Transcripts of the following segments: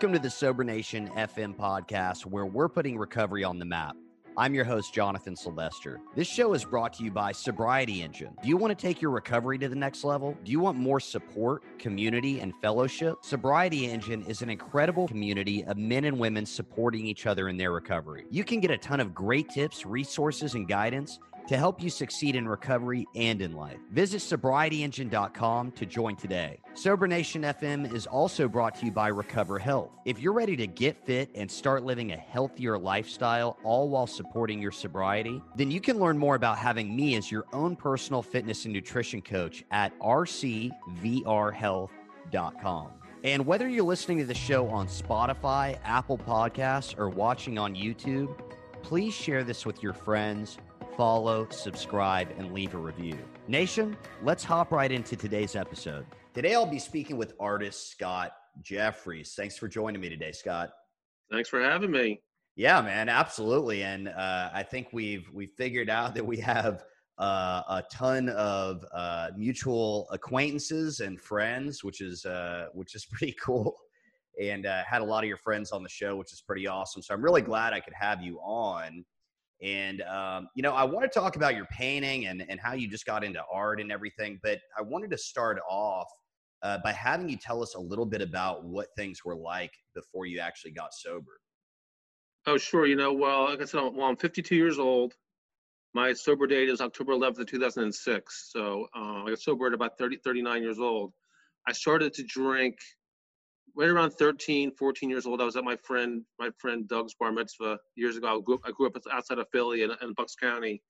Welcome to the Sober Nation FM podcast, where we're putting recovery on the map. I'm your host, Jonathan Sylvester. This show is brought to you by Sobriety Engine. Do you want to take your recovery to the next level? Do you want more support, community, and fellowship? Sobriety Engine is an incredible community of men and women supporting each other in their recovery. You can get a ton of great tips, resources, and guidance to help you succeed in recovery and in life. Visit sobrietyengine.com to join today. Sober Nation FM is also brought to you by Recover Health. If you're ready to get fit and start living a healthier lifestyle, all while supporting your sobriety, then you can learn more about having me as your own personal fitness and nutrition coach at rcvrhealth.com. And whether you're listening to the show on Spotify, Apple Podcasts, or watching on YouTube, please share this with your friends follow, subscribe, and leave a review. Nation, let's hop right into today's episode. Today, I'll be speaking with artist Scott Jeffries. Thanks for joining me today, Scott. Thanks for having me. Yeah, man, absolutely. And uh, I think we've we figured out that we have uh, a ton of uh, mutual acquaintances and friends, which is uh, which is pretty cool. And uh, had a lot of your friends on the show, which is pretty awesome. So I'm really glad I could have you on. And, um, you know, I want to talk about your painting and, and how you just got into art and everything, but I wanted to start off uh, by having you tell us a little bit about what things were like before you actually got sober. Oh, sure. You know, well, like I said, well, I'm 52 years old. My sober date is October 11th of 2006. So uh, I got sober at about 30, 39 years old. I started to drink right around 13, 14 years old, I was at my friend, my friend Doug's bar mitzvah years ago. I grew up, I grew up outside of Philly in, in Bucks County,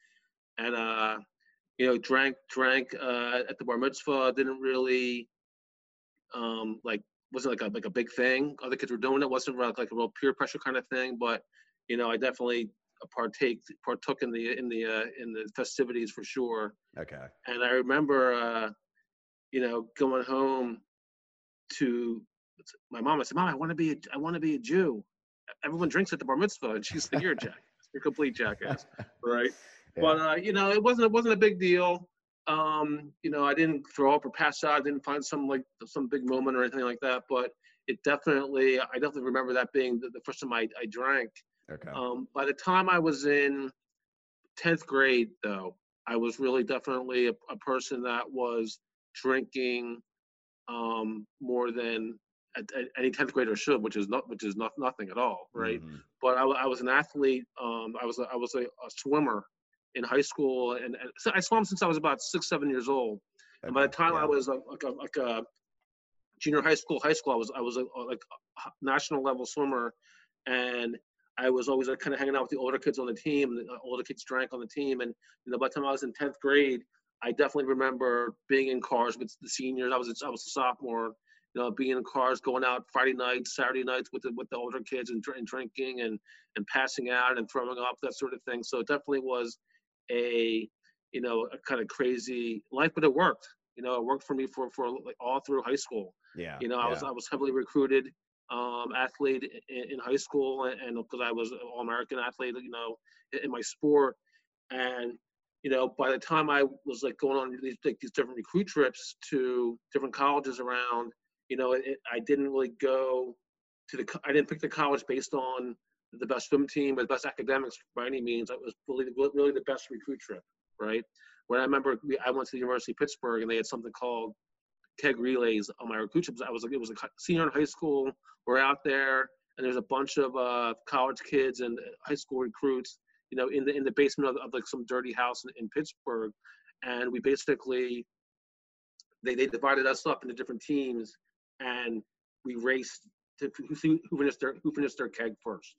and uh, you know, drank, drank uh, at the bar mitzvah. Didn't really, um, like, wasn't like a like a big thing. Other kids were doing it. wasn't like, like a real peer pressure kind of thing. But you know, I definitely partake partook in the in the uh, in the festivities for sure. Okay. And I remember, uh, you know, going home to my mom. I said, "Mom, I want to be a, I want to be a Jew." Everyone drinks at the bar mitzvah, and she's like, "You're a jackass. You're a complete jackass, right?" Yeah. But uh, you know, it wasn't it wasn't a big deal. Um, you know, I didn't throw up or pass out. I didn't find some like some big moment or anything like that. But it definitely, I definitely remember that being the, the first time I, I drank. Okay. Um, by the time I was in tenth grade, though, I was really definitely a, a person that was drinking um, more than any 10th grader should, which is not, which is not nothing at all, right? mm-hmm. But I, I, was an athlete. Um, I was, a, I was a, a, swimmer in high school, and, and so I swam since I was about six, seven years old. And by the time yeah. I was a, like a, like a junior high school, high school, I was, I was a, like a national level swimmer, and I was always like, kind of hanging out with the older kids on the team. The older kids drank on the team, and you know, by the time I was in 10th grade, I definitely remember being in cars with the seniors. I was, I was a sophomore you know, being in cars, going out Friday nights, Saturday nights with the with the older kids and, and drinking and and passing out and throwing up that sort of thing. So it definitely was a you know a kind of crazy life, but it worked. You know, it worked for me for for like all through high school. Yeah. You know, I yeah. was I was heavily recruited um, athlete in, in, high school, and because I was an all American athlete, you know, in, in my sport, and you know, by the time I was like going on these like, these different recruit trips to different colleges around, you know, it, I didn't really go to the, I didn't pick the college based on the best swim team or the best academics by any means. It was really, really the best recruit trip, right? When I remember we, I went to the University of Pittsburgh and they had something called keg relays on my recruit trips. I was like, it was a senior in high school. We're out there and there's a bunch of uh, college kids and high school recruits, you know, in the in the basement of, of like some dirty house in, in Pittsburgh, and we basically they they divided us up into different teams and we raced to who, who finished their who finished their keg first,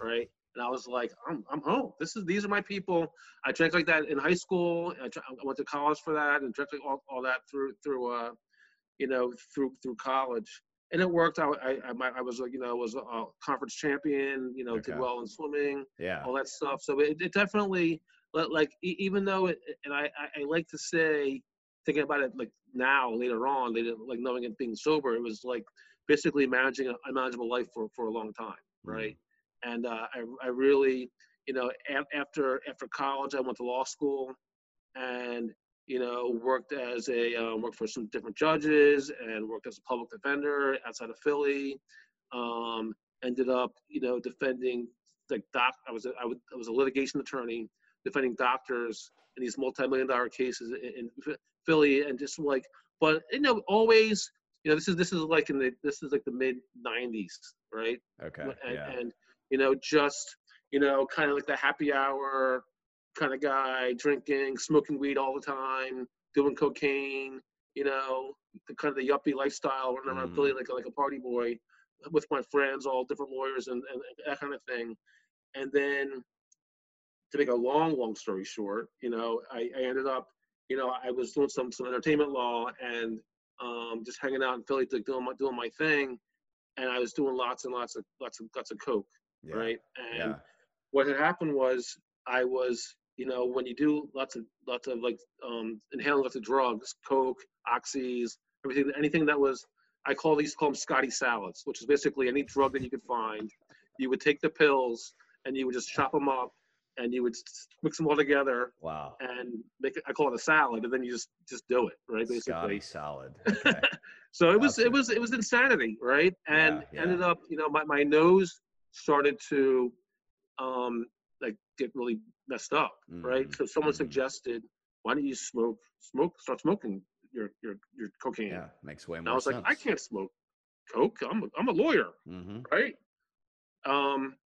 right? And I was like, I'm I'm home. This is these are my people. I drank like that in high school. I, drank, I went to college for that and drank like all, all that through through uh, you know through through college. And it worked. I I, I, I was you know was a conference champion. You know okay. did well in swimming. Yeah. All that stuff. So it, it definitely like even though it and I I like to say thinking about it like now later on they didn't like knowing it being sober it was like basically managing a, a manageable life for, for a long time mm-hmm. right mm-hmm. and uh, I, I really you know a- after after college i went to law school and you know worked as a uh, worked for some different judges and worked as a public defender outside of philly um, ended up, you know, defending like doc. I was a, I, was, I was a litigation attorney defending doctors in these multi-million dollar cases in, in Philly, and just like, but you know, always, you know, this is this is like in the this is like the mid '90s, right? Okay. And, yeah. and you know, just you know, kind of like the happy hour kind of guy, drinking, smoking weed all the time, doing cocaine, you know, the kind of the yuppie lifestyle, running around Mm. Philly like like a party boy with my friends, all different lawyers and, and that kind of thing. And then to make a long, long story short, you know, I, I ended up, you know, I was doing some some entertainment law and um, just hanging out in Philly, doing my doing my thing, and I was doing lots and lots of lots of lots of coke, yeah. right? And Yeah. what had happened was I was, you know, when you do lots of lots of like um, inhaling lots of drugs, coke, oxys, everything, anything that was, I call these call them Scotty salads, which is basically any drug that you could find. You would take the pills and you would just chop them up, and you would mix them all together Wow. and make it. I call it a salad, and then you just just do it, right? Basically. Scotty salad. Okay. so it was it was it was insanity, right? And Yeah, ended up, you know, my, my nose started to um like get really messed up, right? Mhm, So someone mhm. suggested, why don't you smoke smoke start smoking your your your cocaine? yeah. Makes way more and I was sense. like, I can't smoke coke. I'm a, I'm a lawyer, Mm-hmm. right? Um,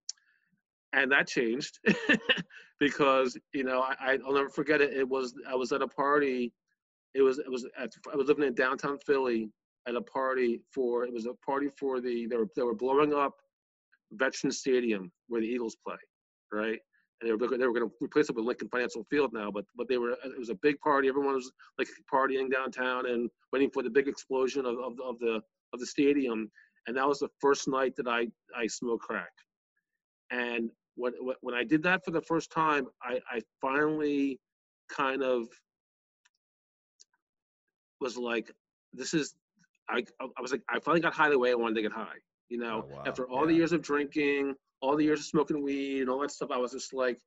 and that changed because you know I, I I'll never forget it. It was I was at a party. It was it was at, I was living in downtown Philly at a party for it was a party for the they were they were blowing up Veteran Stadium where the Eagles play, right? And they were they were going to replace it with Lincoln Financial Field now, but but they were it was a big party. Everyone was like partying downtown and waiting for the big explosion of, of, of the of the stadium. And that was the first night that I I smoked crack. And when when- I did that for the first time, I I finally kind of was like, this is I I was like I finally got high the way I wanted to get high. You know, Oh, wow. after all the years of drinking, all the years of smoking weed and all that stuff, I was just like,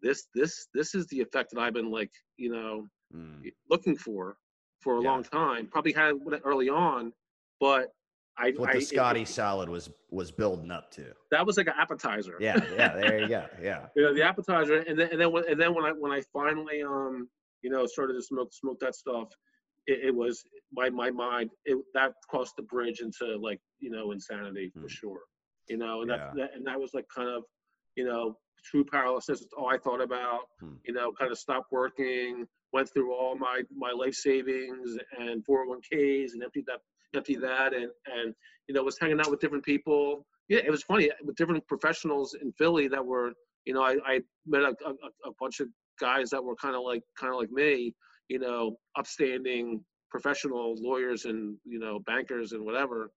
this this this is the effect that I've been like, you know, Mm. looking for for a Yeah. long time. Probably had it early on, but I, What the it- Scotty it- salad was was building up to. that was like an appetizer. Yeah. Yeah. There you go. Yeah. you know, the appetizer, and then and then when and then when I when I finally um you know started to smoke smoke that stuff, it, it was my my mind it that crossed the bridge into like you know insanity for Hmm. sure, you know, and Yeah. that, that and that was like kind of you know true paralysis. It's all I thought about. Hmm. You know, kind of stopped working, went through all my my life savings and 401ks and emptied that emptied that and and you know was hanging out with different people. Yeah, it was funny with different professionals in Philly that were you know, I, I met a, a, a bunch of guys that were kind of like kind of like me, you know, upstanding professional lawyers and you know bankers and whatever,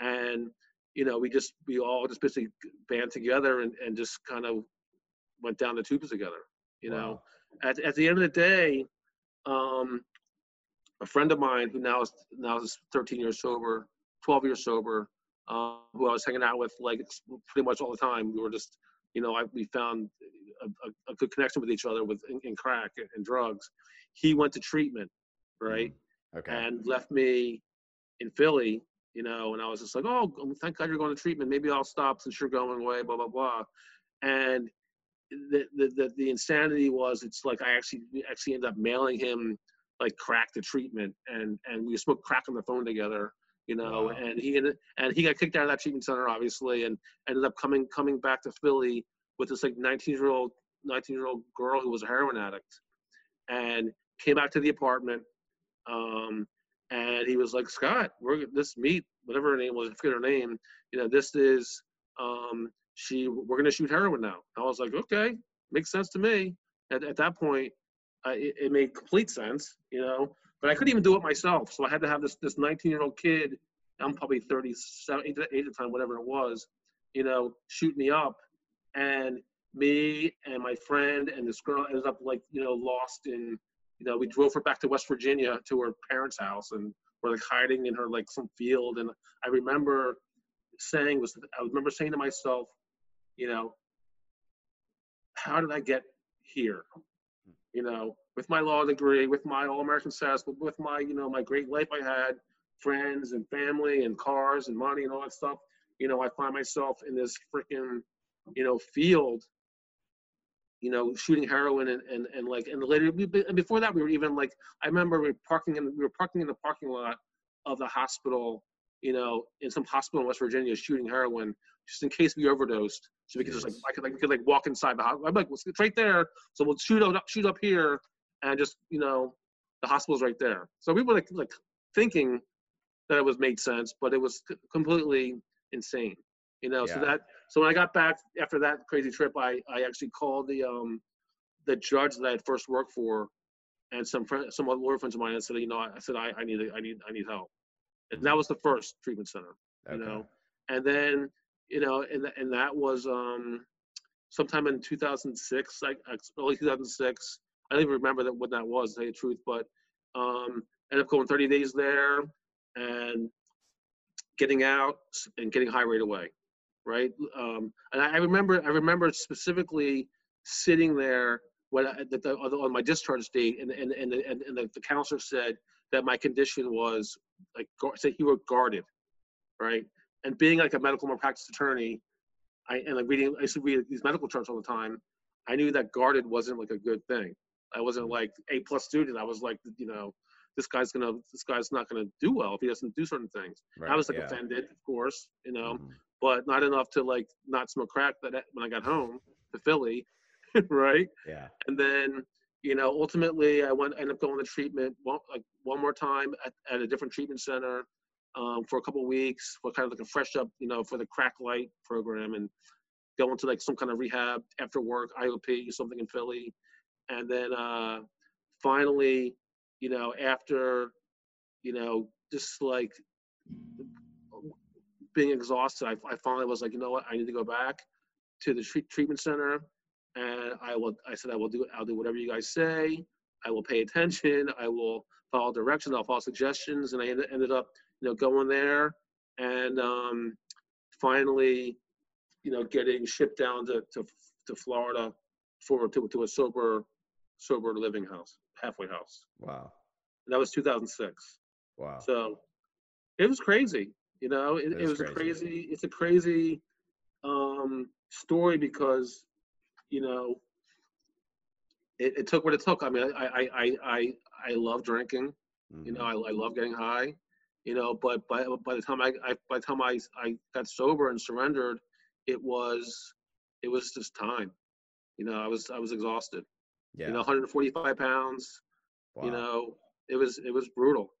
and you know we just we all just basically band together and, and just kind of went down the tubes together. You know, at at the end of the day, um, a friend of mine who now is now is 13 years sober, 12 years sober, uh, who I was hanging out with like pretty much all the time. We were just, you know, I, we found a, a, good connection with each other with in, in crack and drugs. He went to treatment, right, Mm. Okay. and left me in Philly. You know, and I was just like, oh, thank God you're going to treatment. Maybe I'll stop since you're going away. Blah blah blah. And the the the, the insanity was, it's like I actually actually ended up mailing him like crack the treatment, and and we smoked crack on the phone together. You know, Wow. and he ended, and he got kicked out of that treatment center, obviously, and ended up coming coming back to Philly with this like 19 year old 19 year old girl who was a heroin addict, and came back to the apartment. Um, and he was like, Scott, we're this meet, whatever her name was, I forget her name. You know, this is um, she. We're gonna shoot heroin now. I was like, okay, makes sense to me. At, at that point, uh, it, it made complete sense, you know. But I couldn't even do it myself, so I had to have this this 19 year old kid. I'm probably 37, eight at the time, whatever it was, you know, shoot me up, and me and my friend and this girl ended up like you know lost in you know we drove her back to west virginia to her parents house and we're like hiding in her like some field and i remember saying was i remember saying to myself you know how did i get here you know with my law degree with my all-american status with my you know my great life i had friends and family and cars and money and all that stuff you know, I find myself in this freaking, you know, field, you know, shooting heroin and, and, and like, and later, and before that, we were even like, I remember we were parking in, we were parking in the parking lot of the hospital, you know, in some hospital in West Virginia shooting heroin just in case we overdosed. So we could just like, I could like, we could like walk inside the hospital. I'm like, well, it's right there. So we'll shoot up, shoot up here and just, you know, the hospital's right there. So we were like, like thinking that it was made sense, but it was completely insane, you know. Yeah. So that so when I got back after that crazy trip, I I actually called the um the judge that I had first worked for, and some friend, some lawyer friends of mine, and said, you know, I said I, I need I need I need help, and that was the first treatment center, okay. you know, and then you know, and and that was um sometime in 2006, like early 2006. I don't even remember that what that was, to tell you the truth, but um, ended up going 30 days there and getting out and getting high right away, right? Um, and I, I, remember, I remember specifically sitting there when I, the, the, on my discharge date, and and and, and, and the, the, counselor said that my condition was like said he wrote guarded, right? And being like a medical malpractice attorney, I and like reading, I used to read these medical charts all the time. I knew that guarded wasn't like a good thing. I wasn't like A plus student. I was like, you know, this guy's gonna this guy's not gonna do well if he doesn't do certain things. Right, I was like yeah. offended, of course, you know, mm-hmm. but not enough to like not smoke crack that when I got home to Philly, right? Yeah. And then you know, ultimately, I went ended up going to treatment one, like one more time at, at a different treatment center um, for a couple weeks for kind of like a fresh up, you know, for the crack light program and go into like some kind of rehab after work, IOP, something in Philly, and then uh, finally you know, after, you know, just like being exhausted, I, I finally was like, you know what, I need to go back to the treat, treatment center, and I will. I said I will do. I'll do whatever you guys say. I will pay attention. I will follow directions. I'll follow suggestions, and I ended, ended up, you know, going there, and um, finally, you know, getting shipped down to to, to Florida for to, to a sober sober living house halfway house. Wow. And that was 2006. Wow. So it was crazy. You know, it, it, was crazy. a crazy. It's a crazy um, story because, you know, it, it, took what it took. I mean, I I I I, I love drinking. Mm-hmm. You know, mm-hmm. I, I love getting high. You know, but by by the time I, I by the time I I got sober and surrendered, it was it was just time. You know, I was I was exhausted. Yeah. You know, 145 pounds. Wow. You know, it was it was brutal.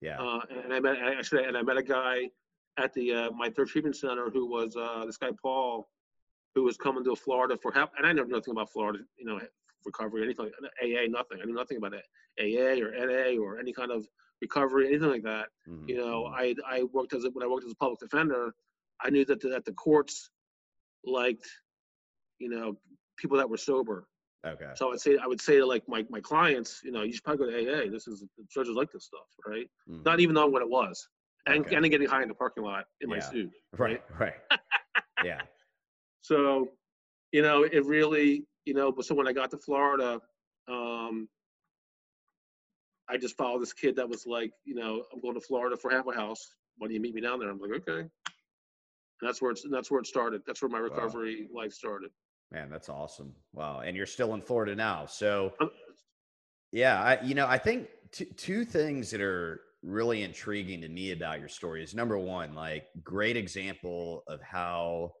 Yeah. Uh, and I met actually, and I met a guy at the uh, my third treatment center who was uh, this guy Paul, who was coming to Florida for help, and I know nothing about Florida, you know, recovery, anything, AA, nothing. I knew nothing about it, AA or NA or any kind of recovery, anything like that. Mm-hmm. You know, mm-hmm. I I worked as a, when I worked as a public defender, I knew that the, that the courts liked, you know, people that were sober Okay. So I would say I would say to like my, my clients, you know, you should probably go to AA. This is the judges like this stuff, right? Mm-hmm. Not even knowing what it was, and okay. and then getting high in the parking lot in yeah. my suit. Right. Right. yeah. So, you know, it really, you know, but so when I got to Florida, I just followed this kid that was like, you know, I'm going to Florida for halfway house. Why don't you meet me down there? I'm like, okay. And that's where it's that's where it started. That's where my recovery wow. life started. Man, that's awesome. Wow. And you're still in Florida now. So yeah, I you know, I think t- two things that are really intriguing to me about your story is number one, like great example of how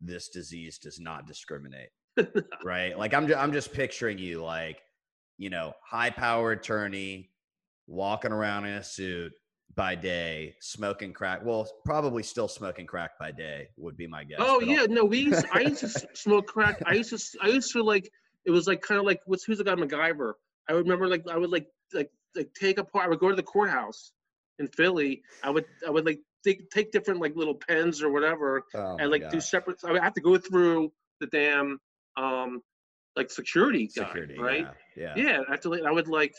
this disease does not discriminate. right? Like I'm I'm just picturing you like, you know, high power attorney walking around in a suit, by day, smoking crack. Well, probably still smoking crack by day would be my guess. Oh yeah, I'll... no, we used, I used to smoke crack. I used to I used to like it was like kind of like what's who's the guy MacGyver? I remember like I would like like like take apart. I would go to the courthouse in Philly. I would I would like take take different like little pens or whatever oh and like do separate. I would have to go through the damn um like security guy, security, right? Yeah, yeah. yeah I have to. I would like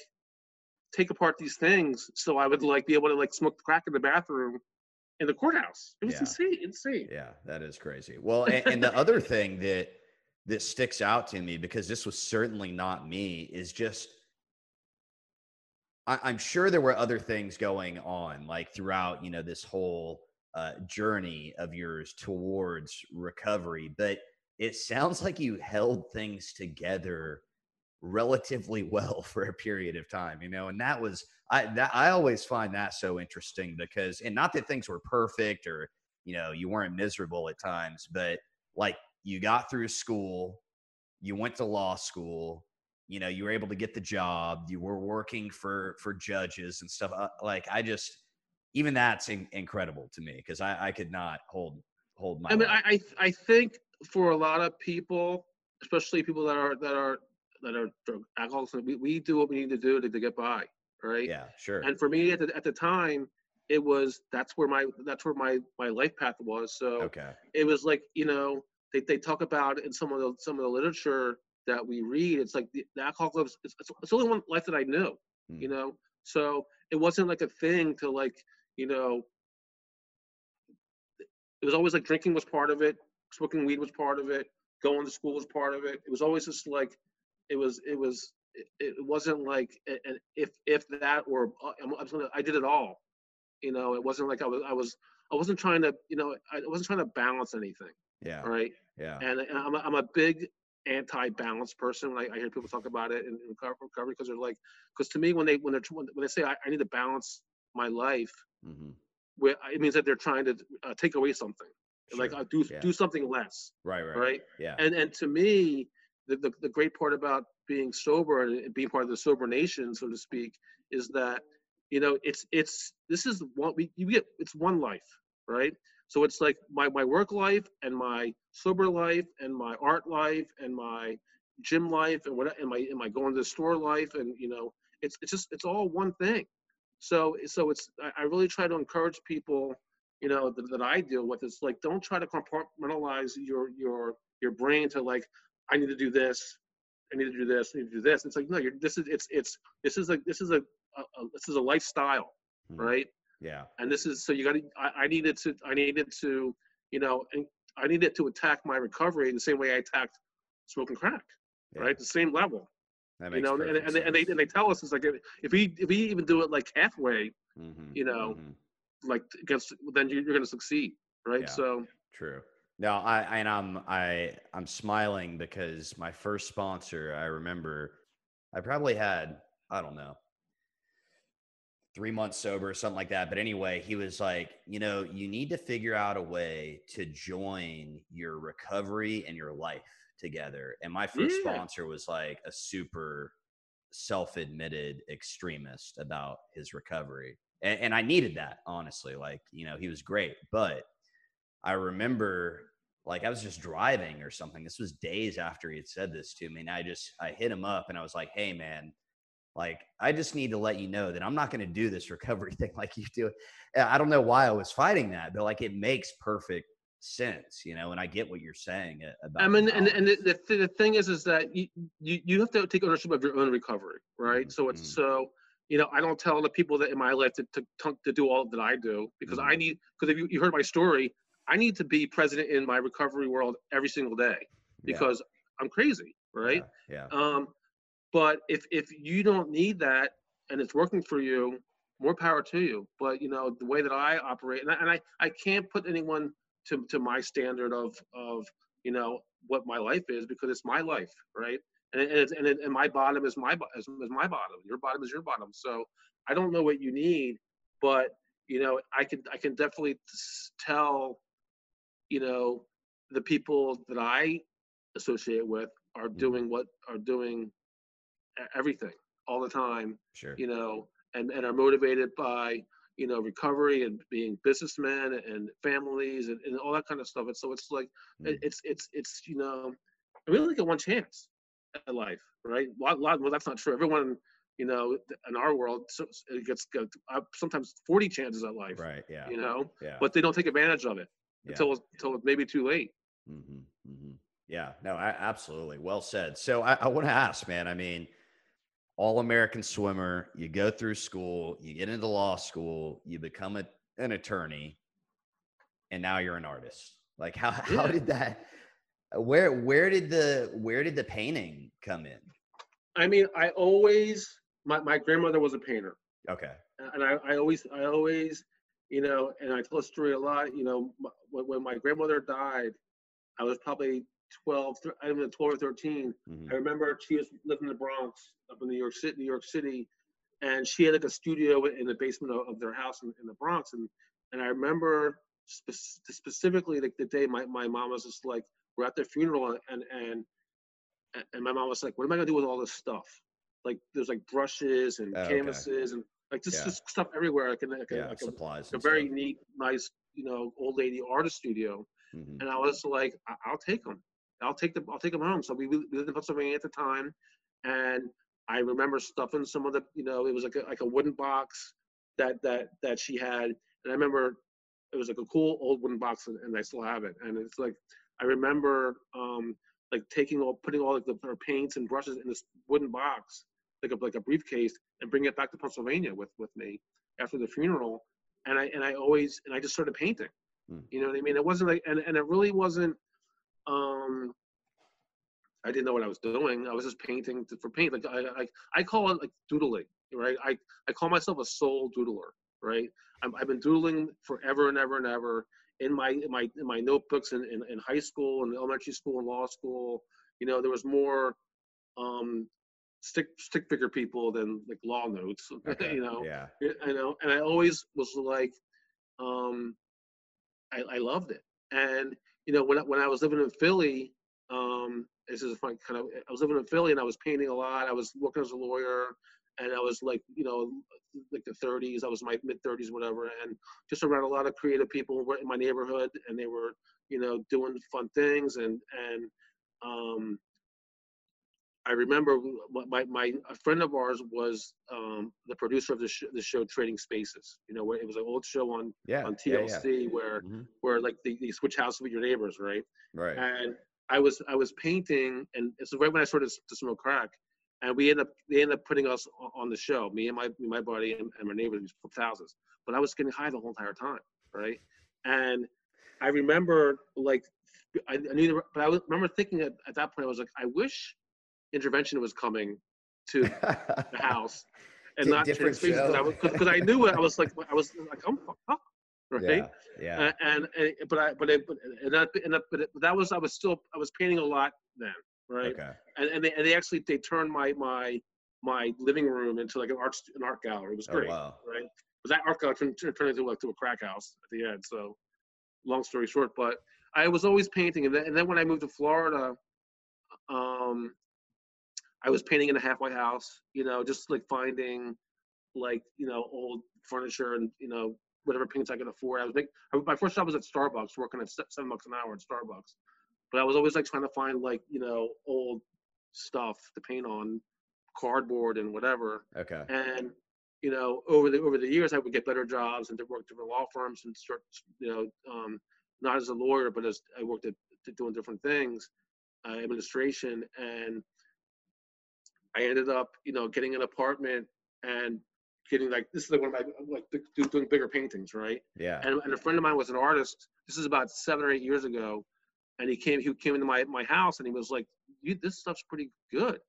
take apart these things so I would like be able to like smoke crack in the bathroom in the courthouse. It was yeah. insane, insane. Yeah, that is crazy. Well, and, and the other thing that that sticks out to me because this was certainly not me is just I, I'm sure there were other things going on like throughout, you know, this whole uh, journey of yours towards recovery, but it sounds like you held things together relatively well for a period of time, you know, and that was I that I always find that so interesting because and not that things were perfect or you know you weren't miserable at times, but like you got through school, you went to law school, you know, you were able to get the job, you were working for for judges and stuff. Uh, like I just even that's in, incredible to me because I, I could not hold hold my. I mean, I, I I think for a lot of people, especially people that are that are that are drug alcoholics, we, we do what we need to do to, to get by, right? Yeah, sure. And for me at the at the time, it was that's where my that's where my my life path was. So okay, it was like you know they, they talk about in some of the some of the literature that we read. It's like the, the alcohol clubs. It's, it's, it's only one life that I knew, Hmm. you know. So it wasn't like a thing to like you know. It was always like drinking was part of it, smoking weed was part of it, going to school was part of it. It was always just like, it was it was it, it wasn't like a- an if if that or uh, I'm, I'm gonna, I did it all, you know. It wasn't like I was I was I wasn't trying to you know I wasn't trying to balance anything, yeah, Right. yeah, And, and I'm, a, I'm a big anti-balance person. When I, hear people talk about it in, in recovery because they're like, because to me, when they when they're when they say I, I need to balance my life, hmm where it means that they're trying to uh, take away something, like uh, do Yeah. do something less, right, right, right? yeah, And and to me, the, the the great part about being sober and being part of the sober nation, so to speak, is that you know it's it's this is one we you get it's one life, right? So it's like my my work life and my sober life and my art life and my gym life and what am i am i going to the store life and you know it's it's just it's all one thing. So so it's I really try to encourage people you know that, that I deal with. is like don't try to compartmentalize your your your brain to like I need to do this, I need to do this, I need to do this. It's like no, you're this is it's it's this is a this is a, a, a this is a lifestyle, Mhm. right? yeah, and this is so you got to I, I needed to i needed to you know and i needed to attack my recovery the same way i attacked smoking crack yeah. right the same level That you know and, and, they, and they and they tell us it's like if, we if we even do it like halfway Mhm, you know, mhm. Like against then you're, you're going to succeed right Yeah. so True. No, I and I'm I I'm smiling because my first sponsor, I remember I probably had, I don't know, three months sober or something like that. But anyway, he was like, you know, you need to figure out a way to join your recovery and your life together. And my first Yeah. sponsor was like a super self-admitted extremist about his recovery. And, and I needed that, honestly. Like, you know, he was great. But I remember like I was just driving or something. This was days after he had said this to me. And I just I hit him up and I was like, hey man, like I just need to let you know that I'm not going to do this recovery thing like you do. I don't know why I was fighting that, but like it makes perfect sense, you know, and I get what you're saying about i mean and, and the, the, the thing is is that you, you you have to take ownership of your own recovery right Mhm, so it's mhm. so you know i don't tell the people that in my life to, to, to, do all that i do because i Mhm. need because if you, you heard my story i need to be president in my recovery world every single day Yeah, because i'm crazy right Yeah. um but if if you don't need that and it's working for you more power to you but you know the way that i operate and i and i, I can't put anyone to, to my standard of of you know what my life is because it's my life right and and, and, my bottom is my is, is my bottom your bottom is your bottom so i don't know what you need but you know i can i can definitely tell you know the people that i associate with are Mhm. doing what are doing everything all the time Sure. you know and and are motivated by you know recovery and being businessmen and families and, and all that kind of stuff and so it's like it- Mm. it's it's it's you know I really get one chance at life right lot, lot, well that's not true everyone you know in our world so, it gets got, uh, sometimes 40 chances at life Right. Yeah. you know Yeah. but they don't take advantage of it yeah. until until it's maybe too late hmm hmm Yeah, no, I, absolutely. Well said. So I, I want to ask, man. I mean, all American swimmer, you go through school, you get into law school, you become a, an attorney, and now you're an artist. Like, how how Yeah. did that? Where where did the where did the painting come in? I mean I always my, my grandmother was a painter Okay. and I, I always I always you know, and I tell the story a lot. You know, when, when my grandmother died, I was probably 12, I don't know, 12 or 13. Mhm. I remember she was living in the Bronx, up in New York City, New York City, and she had like a studio in the basement of, of their house in, in the Bronx. And and I remember spe- specifically like the day my, my mom was just like, we're at the funeral, and and and my mom was like, what am I gonna do with all this stuff? Like there's like brushes and Oh, okay. canvases and like just, Yeah. just stuff everywhere, like, in, like, a, Yeah, like a, supplies. a and very neat, nice, you know, old lady artist studio Mhm. and I was like, I- I'll take them. I'll take them. I'll take them home. So we, we lived in Pennsylvania at the time, and I remember stuffing some of the, you know, it was like a, like a wooden box that that that she had, and I remember it was like a cool old wooden box, and, and I still have it. And it's like I remember um like taking all, putting all like the her paints and brushes in this wooden box, like a like a briefcase, and bring it back to Pennsylvania with with me after the funeral. And I and I always and I just started painting. Hmm. You know what I mean? It wasn't like and, and it really wasn't um I didn't know what I was doing. I was just painting to, for paint. Like I, I, I call it like doodling, right? I, I call myself a soul doodler, right? I'm, I've been doodling forever and ever and ever in my in my in my notebooks in, in, in high school and elementary school and law school. You know, there was more um, stick stick figure people than like law notes. Okay, you know, Yeah. I know, and I always was like, um, I, I loved it. And you know, when I, when I was living in Philly, um, this is a fun kind of. I was living in Philly and I was painting a lot. I was working as a lawyer, and I was like, you know, like the 30s. I was my mid 30s, whatever, and just around a lot of creative people in my neighborhood, and they were, you know, doing fun things. And and um, I remember my my a friend of ours was um, the producer of the sh- the show Trading Spaces. You know, where it was an old show on Yeah. on TLC yeah. where Mhm. where like they, they switch houses with your neighbors, right? Right. And I was I was painting, and it's right when I started to smoke crack, and we end up they end up putting us on the show, me and my my buddy and, and my neighbors, these flipped houses. But I was getting high the whole entire time, right? And I remember like I, I knew, the, but I was- remember thinking at, at that point I was like, I wish intervention was coming to the house and not different because I knew it. I was like I was like I'm fucked up, right? Yeah. Yeah. Uh, and, and but I but I but and that, and that but, it, but that was I was still I was painting a lot then, right? Okay. And and they, and they actually they turned my my my living room into like an art an art gallery. It was Oh great, wow. right? But that art gallery turned, turned turned into like to a crack house at the end. So long story short, but I was always painting, and then, and then when I moved to Florida, um, I was painting in a halfway house. You know, just like finding like you know old furniture and you know whatever paints I could afford. I was making my first job was at Starbucks, working at seven bucks an hour at Starbucks. But I was always like trying to find like you know old stuff to paint on, cardboard and whatever. Okay. And you know over the over the years, I would get better jobs and to work different law firms and start you know um, not as a lawyer, but as I worked at doing different things, uh, administration, and I ended up you know getting an apartment and getting like this is like one of my like do- doing bigger paintings, right? Yeah. and, and a friend of mine was an artist. This is about seven or eight years ago, and he came. He came into my my house, and he was like, "You, this stuff's pretty good.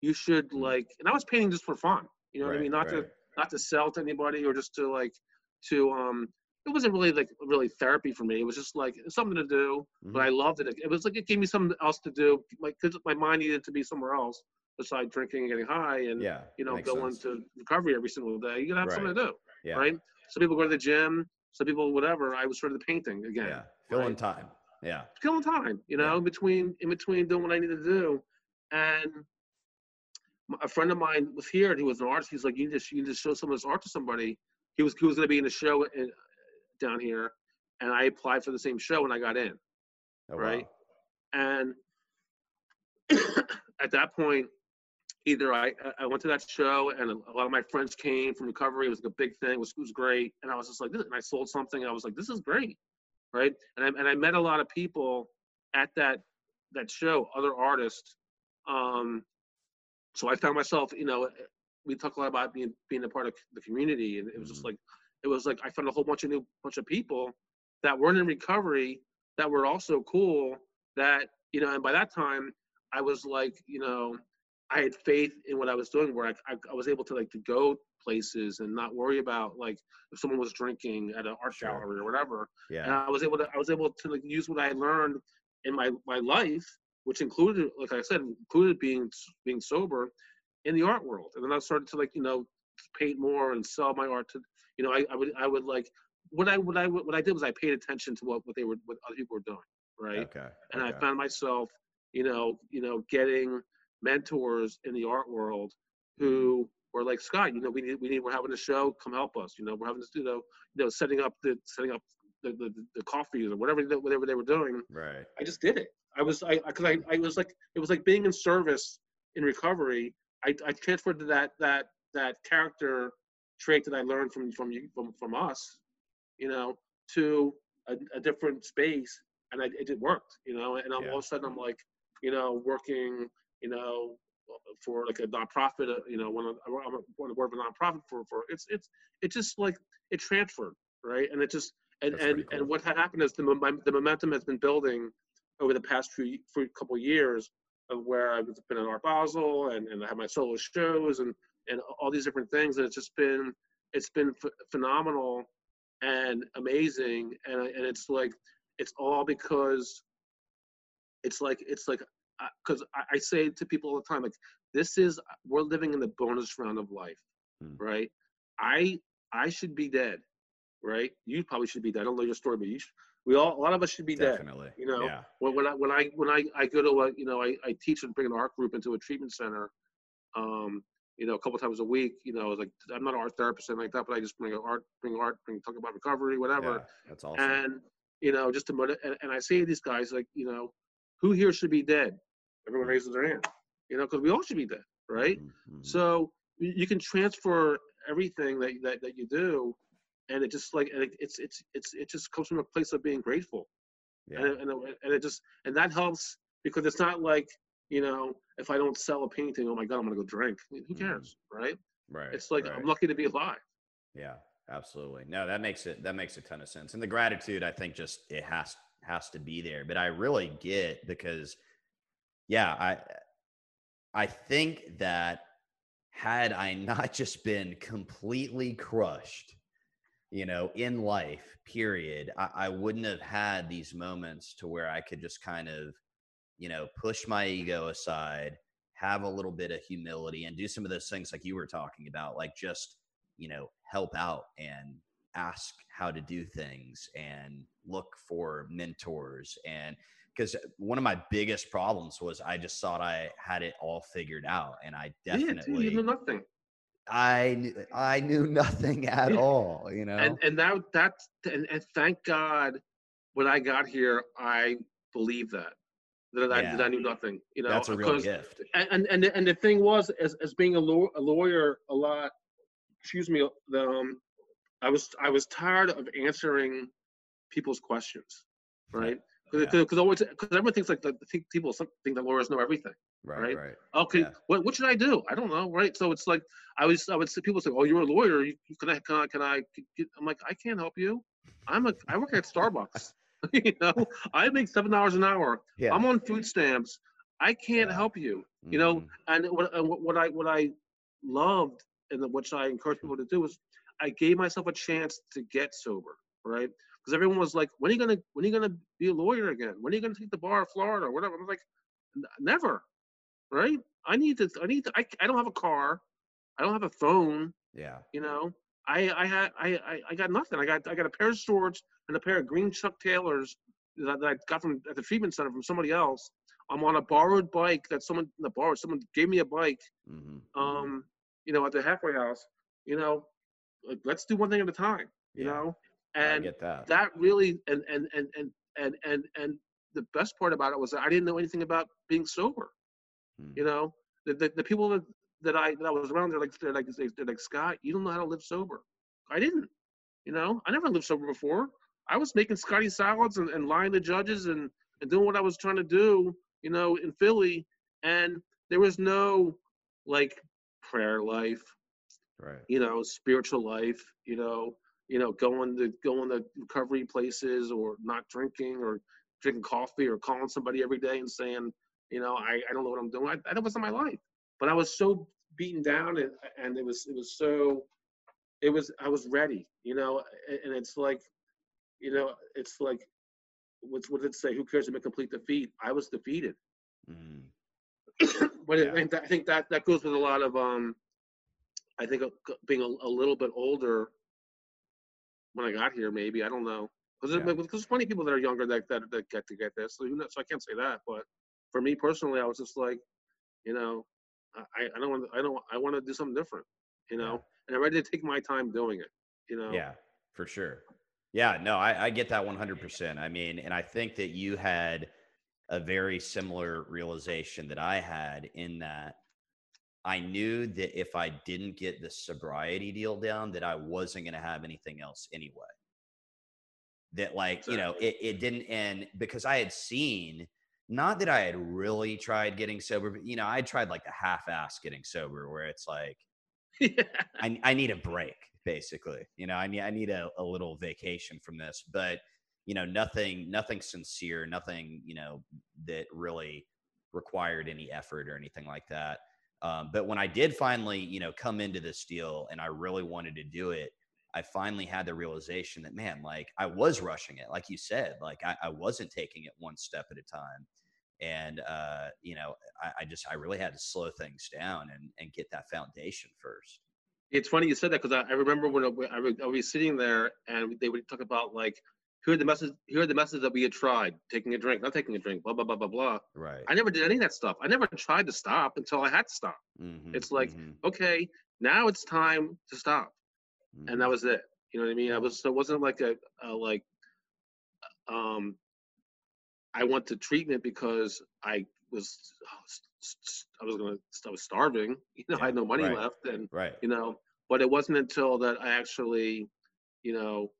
You should Mm. like." And I was painting just for fun. You know what I mean? Not to not to sell to anybody or just to like to um. It wasn't really like really therapy for me. It was just like something to do, but Mhm. I loved it. It was like it gave me something else to do. Like because my mind needed to be somewhere else besides drinking and getting high and Yeah. you know going sense. to recovery every single day. You gotta have something to do Yeah. right? Some people go to the gym, some people whatever. I was sort of the painting again, Yeah. Filling right? time. Yeah. killing time, you know, Yeah. in between in between doing what I needed to do. And a friend of mine was here, and he was an artist. He's like, you need to you need to show some of this art to somebody. He was he was going to be in a show in, down here, and I applied for the same show, and I got in. Oh, Right. wow. And at that point, either I I went to that show and a lot of my friends came from recovery. It was like a big thing. It was, it was great. And I was just like, this, and I sold something. I was like, this is great, right? And I and I met a lot of people at that that show, other artists. Um, so I found myself, you know, we talk a lot about being being a part of the community, and it was just Mhm. like it was like I found a whole bunch of new bunch of people that weren't in recovery that were also cool. That you know, and by that time I was like, you know, I had faith in what I was doing, where I, I, I, was able to like to go places and not worry about like if someone was drinking at an art sure. gallery or whatever. Yeah. And I was able to I was able to like use what I learned in my my life, which included, like I said, included being being sober in the art world. And then I started to like you know paint more and sell my art to you know I, I would I would like what I what I what I did was I paid attention to what what they were what other people were doing right okay and okay. I found myself you know you know getting mentors in the art world who mm-hmm. were like Scott you know we need we need we're having a show come help us you know we're having this you know you know setting up the setting up the the, the coffee or whatever whatever they were doing right I just did it I was I because I, I was like it was like being in service in recovery I, I transferred to that that that character trait that I learned from from you from from us, you know, to a, a different space, and I, it, it worked, you know. And I'm, yeah. all of a sudden I'm like, you know, working, you know, for like a nonprofit, uh, you know, I, I want to work with a nonprofit for for it's it's it just like it transferred, right? And it just and That's and cool. and what had happened is the the momentum has been building over the past few for a couple of years of where I've been in Art Basel and, and I have my solo shows and and all these different things and it's just been it's been ph- phenomenal and amazing and and it's like it's all because it's like it's like because I, I, say to people all the time like this is we're living in the bonus round of life mm. right i i should be dead right you probably should be dead i don't know your story but you should, we all a lot of us should be Definitely. dead you know yeah. when, when i when i when i, I go to a you know I, I teach and bring an art group into a treatment center um you know, a couple times a week. You know, like I'm not an art therapist and like that, but I just bring art, bring art, bring talk about recovery, whatever. Yeah, that's awesome. And you know, just to and, and I say to these guys, like, you know, who here should be dead? Everyone raises their hand. You know, because we all should be dead, right? Mm-hmm. So you can transfer everything that, that that you do, and it just like and it, it's it's it's it just comes from a place of being grateful, yeah. and, and and it just and that helps because it's not like you know, if I don't sell a painting, oh my God, I'm gonna go drink. who mm-hmm. cares, mm-hmm. right? Right. It's like right. I'm lucky to be alive. Yeah, absolutely. No, that makes it that makes a ton of sense. And the gratitude, I think, just it has has to be there. But I really get because, yeah, I I think that had I not just been completely crushed, you know, in life, period, I, I wouldn't have had these moments to where I could just kind of you know, push my ego aside, have a little bit of humility, and do some of those things like you were talking about, like just, you know, help out and ask how to do things and look for mentors. And because one of my biggest problems was I just thought I had it all figured out, and I definitely yeah, nothing. I knew, I knew nothing at all, you know. And and now that's and, and thank God when I got here, I believe that that I, yeah. that I knew nothing. You know, that's a real gift. And and and the thing was, as as being a, law, a lawyer, a lot. Excuse me. The, um, I was I was tired of answering people's questions, right? Because yeah. always because everyone thinks like the, think people think that lawyers know everything. Right, right. right. Okay, yeah. what what should I do? I don't know, right? So it's like I was I would say people say, "Oh, you're a lawyer. You, can I can I can I?" Get? I'm like, I can't help you. I'm a I work at Starbucks. you know, I make seven dollars an hour. Yeah. I'm on food stamps. I can't yeah. help you. You know, mm-hmm. and what, and what I what I loved and which I encourage people to do is I gave myself a chance to get sober, right? Because everyone was like, "When are you gonna when are you gonna be a lawyer again? When are you gonna take the bar of Florida or whatever?" I'm like, "Never, right? I need to. I need to. I, I don't have a car. I don't have a phone. Yeah. You know, I I had I, I I got nothing. I got I got a pair of shorts and a pair of green Chuck Taylors that, that I got from at the treatment center from somebody else. I'm on a borrowed bike that someone the borrowed someone gave me a bike. Mm-hmm. mm-hmm. Um, you know, at the halfway house. You know, like, let's do one thing at a time. You yeah. know, and that. that really and and and and and and and the best part about it was I didn't know anything about being sober. Hmm. You know, the, the, the people that that I that I was around, they're like they're like they're like Scott, you don't know how to live sober. I didn't. You know, I never lived sober before. I was making Scotty salads and, and lying to judges and, and doing what I was trying to do, you know, in Philly. And there was no like prayer life, right? You know, spiritual life, you know, you know, going to going to recovery places or not drinking or drinking coffee or calling somebody every day and saying, you know, I, I don't know what I'm doing. I, that wasn't my life. but I was so beaten down and and it was it was so it was I was ready, you know, and it's like, you know, it's like what's what did it say? Who cares about complete defeat? I was defeated. Mm. but yeah. it, I think that that goes with a lot of um I think being a, a, little bit older when I got here, maybe I don't know, because yeah. there's plenty of people that are younger that, that that get to get this. So, you know, so I can't say that, but for me personally, I was just like, you know, I, I don't want I don't I want to do something different, you know, yeah. and I'm ready to take my time doing it, you know. Yeah, for sure. Yeah, no, I, I get that 100%. I mean, and I think that you had a very similar realization that I had in that I knew that if I didn't get the sobriety deal down, that I wasn't going to have anything else anyway. That, like, you know, it, it didn't end because I had seen, not that I had really tried getting sober, but, you know, I tried like the half ass getting sober where it's like, yeah. I, I need a break, basically. You know, I need, I need a, a little vacation from this, but, you know, nothing, nothing sincere, nothing, you know, that really required any effort or anything like that. Um, but when I did finally, you know, come into this deal and I really wanted to do it, I finally had the realization that, man, like I was rushing it. Like you said, like I, I wasn't taking it one step at a time. And, uh, you know, I, I, just, I really had to slow things down and, and get that foundation first. It's funny you said that because I, I, remember when I, I, I was sitting there and they would talk about like here are the message here are the messages that we had tried. Taking a drink not taking a drink blah blah blah blah blah. Right. I never did any of that stuff. I never tried to stop until i had to stop. Mm-hmm, it's like mm-hmm. okay now it's time to stop. Mm-hmm. and that mm-hmm. was it. You know what i mean? I was so it wasn't like a, a like um i went to treatment because i was i was gonna i was starving. You know yeah, i had no money right, left and right. you know but it wasn't until that i actually you know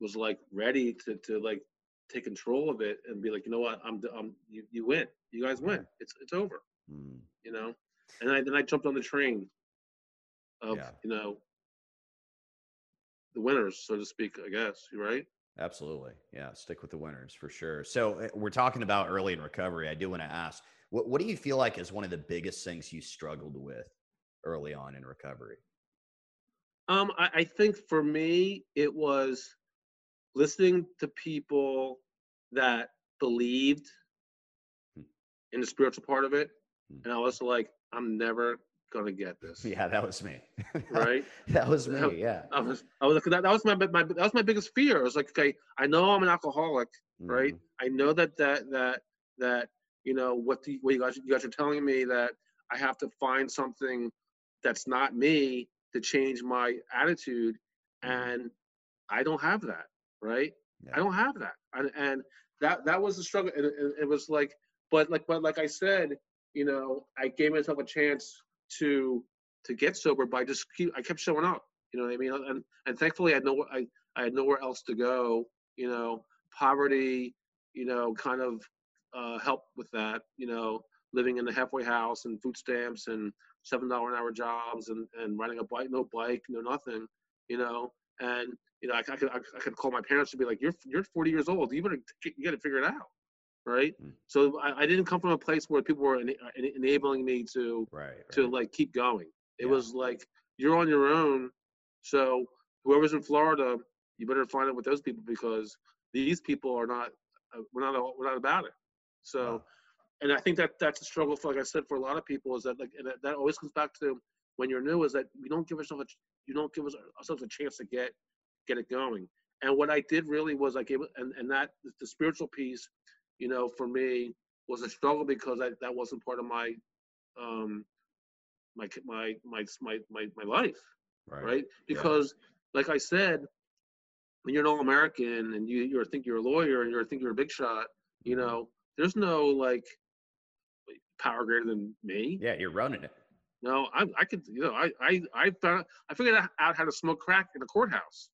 was like ready to to like take control of it and be like, you know what, I'm I'm you, you win, you guys win, it's it's over, mm. you know. And I then I jumped on the train of yeah. you know the winners, so to speak. I guess right. Absolutely, yeah. Stick with the winners for sure. So eh, we're talking about early in recovery. I do want to ask, what what do you feel like is one of the biggest things you struggled with early on in recovery? Um, I, I think for me, it was listening to people that believed hmm. in the spiritual part of it, hmm. and I was like, I'm never gonna get this. Yeah, that was me. right. that was me. Yeah. I was. I was. That, that was my, my. That was my biggest fear. I was like, okay, I know I'm an alcoholic, mm-hmm. right? I know that that that that you know what the what you guys you guys are telling me that I have to find something that's not me to change my attitude, mm-hmm. and I don't have that right? Yeah. I don't have that, and, and that that was the struggle. And it, it, was like, but like, but like I said, you know, I gave myself a chance to to get sober by just keep. I kept showing up. You know what I mean? And and thankfully, I had no I I had nowhere else to go. You know, poverty, you know, kind of uh, helped with that. You know, living in the halfway house and food stamps and seven dollar an hour jobs and and riding a bike, no bike, no nothing. You know, and you know, I, I could I, could call my parents and be like, "You're you're 40 years old. You better you got to figure it out." Right. Mm. So I, I, didn't come from a place where people were en- enabling me to right, right. to like keep going. It yeah. was like you're on your own. So whoever's in Florida, you better find it with those people because these people are not uh, we're not we're not about it. So. Wow. And I think that that's a struggle for, like I said, for a lot of people is that like that, that always comes back to when you're new is that we don't give ourselves a, you don't give ourselves a chance to get get it going. And what I did really was I gave it, and, and that the spiritual piece, you know, for me was a struggle because I, that wasn't part of my, um, my, my, my, my, my, my life. Right. right? Because yeah. like I said, when you're an all American and you, you think you're a lawyer and you think you're a big shot, you mm-hmm. know, there's no like power greater than me. Yeah, you're running it. No, I, I could, you know, I, I, I found, I figured out how to smoke crack in the courthouse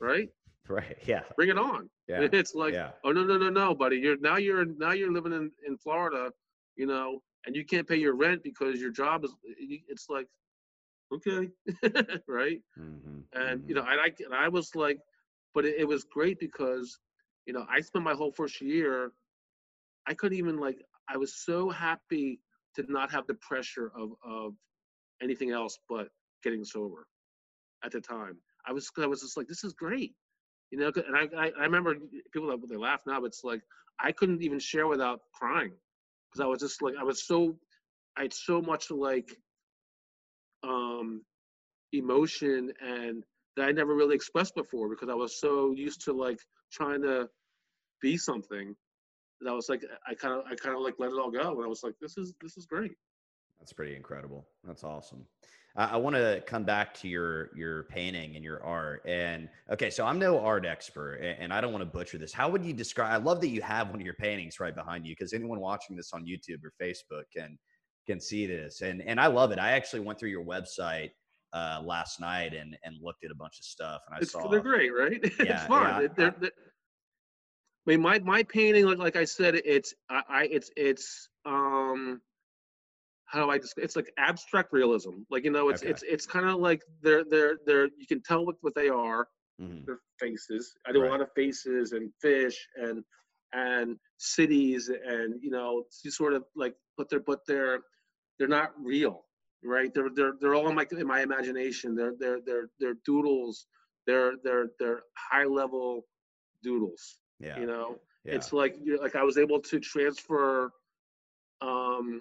right? Right. Yeah. Bring it on. Yeah. It's like, yeah. oh no, no, no, no, buddy. You're now you're now you're living in in Florida, you know, and you can't pay your rent because your job is. It's like, okay, right? Mm-hmm. And mm-hmm. you know, and I and I was like, but it, it was great because, you know, I spent my whole first year. I couldn't even like. I was so happy to not have the pressure of of anything else but getting sober at the time. I was I was just like, this is great, you know. And I I, I remember people that they laugh now, but it's like I couldn't even share without crying because I was just like I was so I had so much like um emotion and that I never really expressed before because I was so used to like trying to be something that I was like I kind of I kind of like let it all go and I was like this is this is great. That's pretty incredible. That's awesome. I, I want to come back to your your painting and your art. And okay, so I'm no art expert, and, and I don't want to butcher this. How would you describe? I love that you have one of your paintings right behind you because anyone watching this on YouTube or Facebook can can see this, and and I love it. I actually went through your website uh, last night and and looked at a bunch of stuff, and I it's, saw they're great, right? Yeah, yeah. They're, they're, I mean, my my painting, like like I said, it's I, I it's it's um how do I just it's like abstract realism. Like you know, it's Okay. it's it's kind of like they're they're they're you can tell what, what they are. Mhm. Their faces. I do Right. a lot of faces and fish and and cities and you know you sort of like but they're but they're they're not real right they're they're they're all in my in my imagination they're they're they're they're doodles they're they're they're high level doodles yeah, you know yeah. it's like you like i was able to transfer um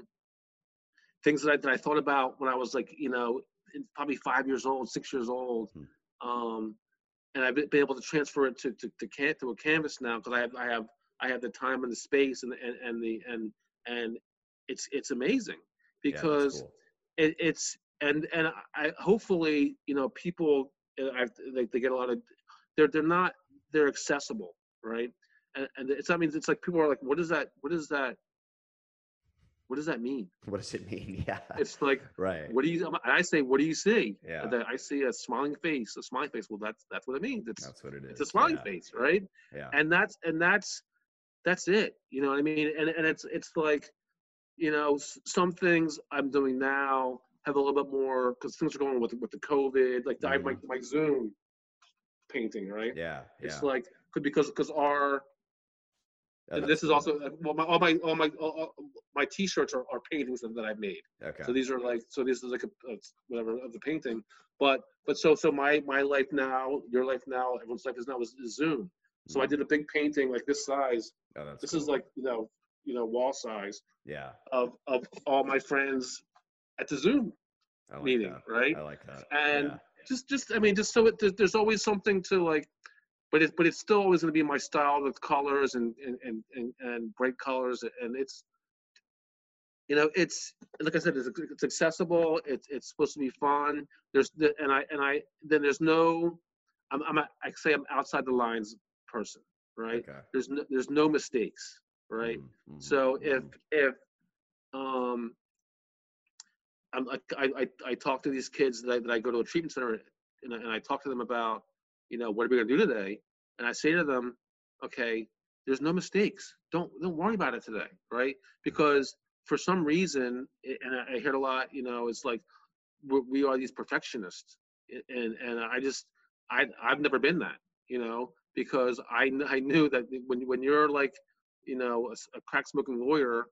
things that I, that I thought about when i was like you know in- probably five years old six years old Hmm. um and i've been able to transfer it to to, to, can, to a canvas now because i have i have i have the time and the space and and, and the and and it's it's amazing Yeah, because cool. it, it's and and I hopefully you know people uh, I they, they get a lot of they're they're not they're accessible right and and it's that means it's like people are like what is that what is that what does that mean what does it mean? Yeah, it's like right. what do you and I say what do you see Yeah. And then I see a smiling face a smiling face well that's that's what it means it's That's what it is. it's a smiling yeah. face right Yeah, and that's and that's that's it you know what i mean and and it's it's like you know some things i'm doing now have a little bit more because things are going with with the covid like I, my, my zoom painting right Mm-hmm. yeah, yeah. it's like because because our Oh, and this is cool. also uh, well my all my all my all, my t-shirts are, are paintings that, that i've made okay. so these are like so this is like a, a whatever of the painting but but so so my my life now your life now everyone's life is now is, is zoom so i Mhm. did a big painting like this size Oh, that's this is like you know you know wall size yeah. of of all my friends at the zoom like meeting that. right I like that. and yeah. just just i mean just so it, there's always something to like but it's but it's still always going to be my style with colors and and, and and and bright colors and it's you know it's like i said it's, it's accessible it's it's supposed to be fun there's the, and i and i then there's no i'm i'm a, i say i'm outside the lines person right Okay. there's no there's no mistakes right Mhm, mhm, so if mhm. if um I'm I, I I talk to these kids that I, that I go to a treatment center and I, and I talk to them about you know what are we gonna do today? And I say to them okay there's no mistakes. Don't don't worry about it today right? Because for some reason and I, hear it a lot you know it's like we are these perfectionists and and I just I I've never been that you know because I I knew that when when you're like you know a crack smoking lawyer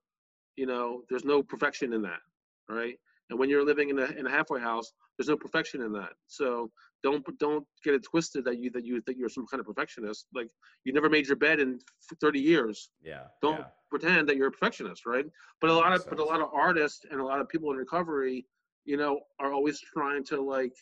you know there's no perfection in that right? And when you're living in a, in a halfway house there's no perfection in that. So don't don't get it twisted that you that you that you're some kind of perfectionist. Like you never made your bed in 30 years. Yeah. don't yeah. pretend that you're a perfectionist right? But a lot of but a lot of artists and a lot of people in recovery you know are always trying to like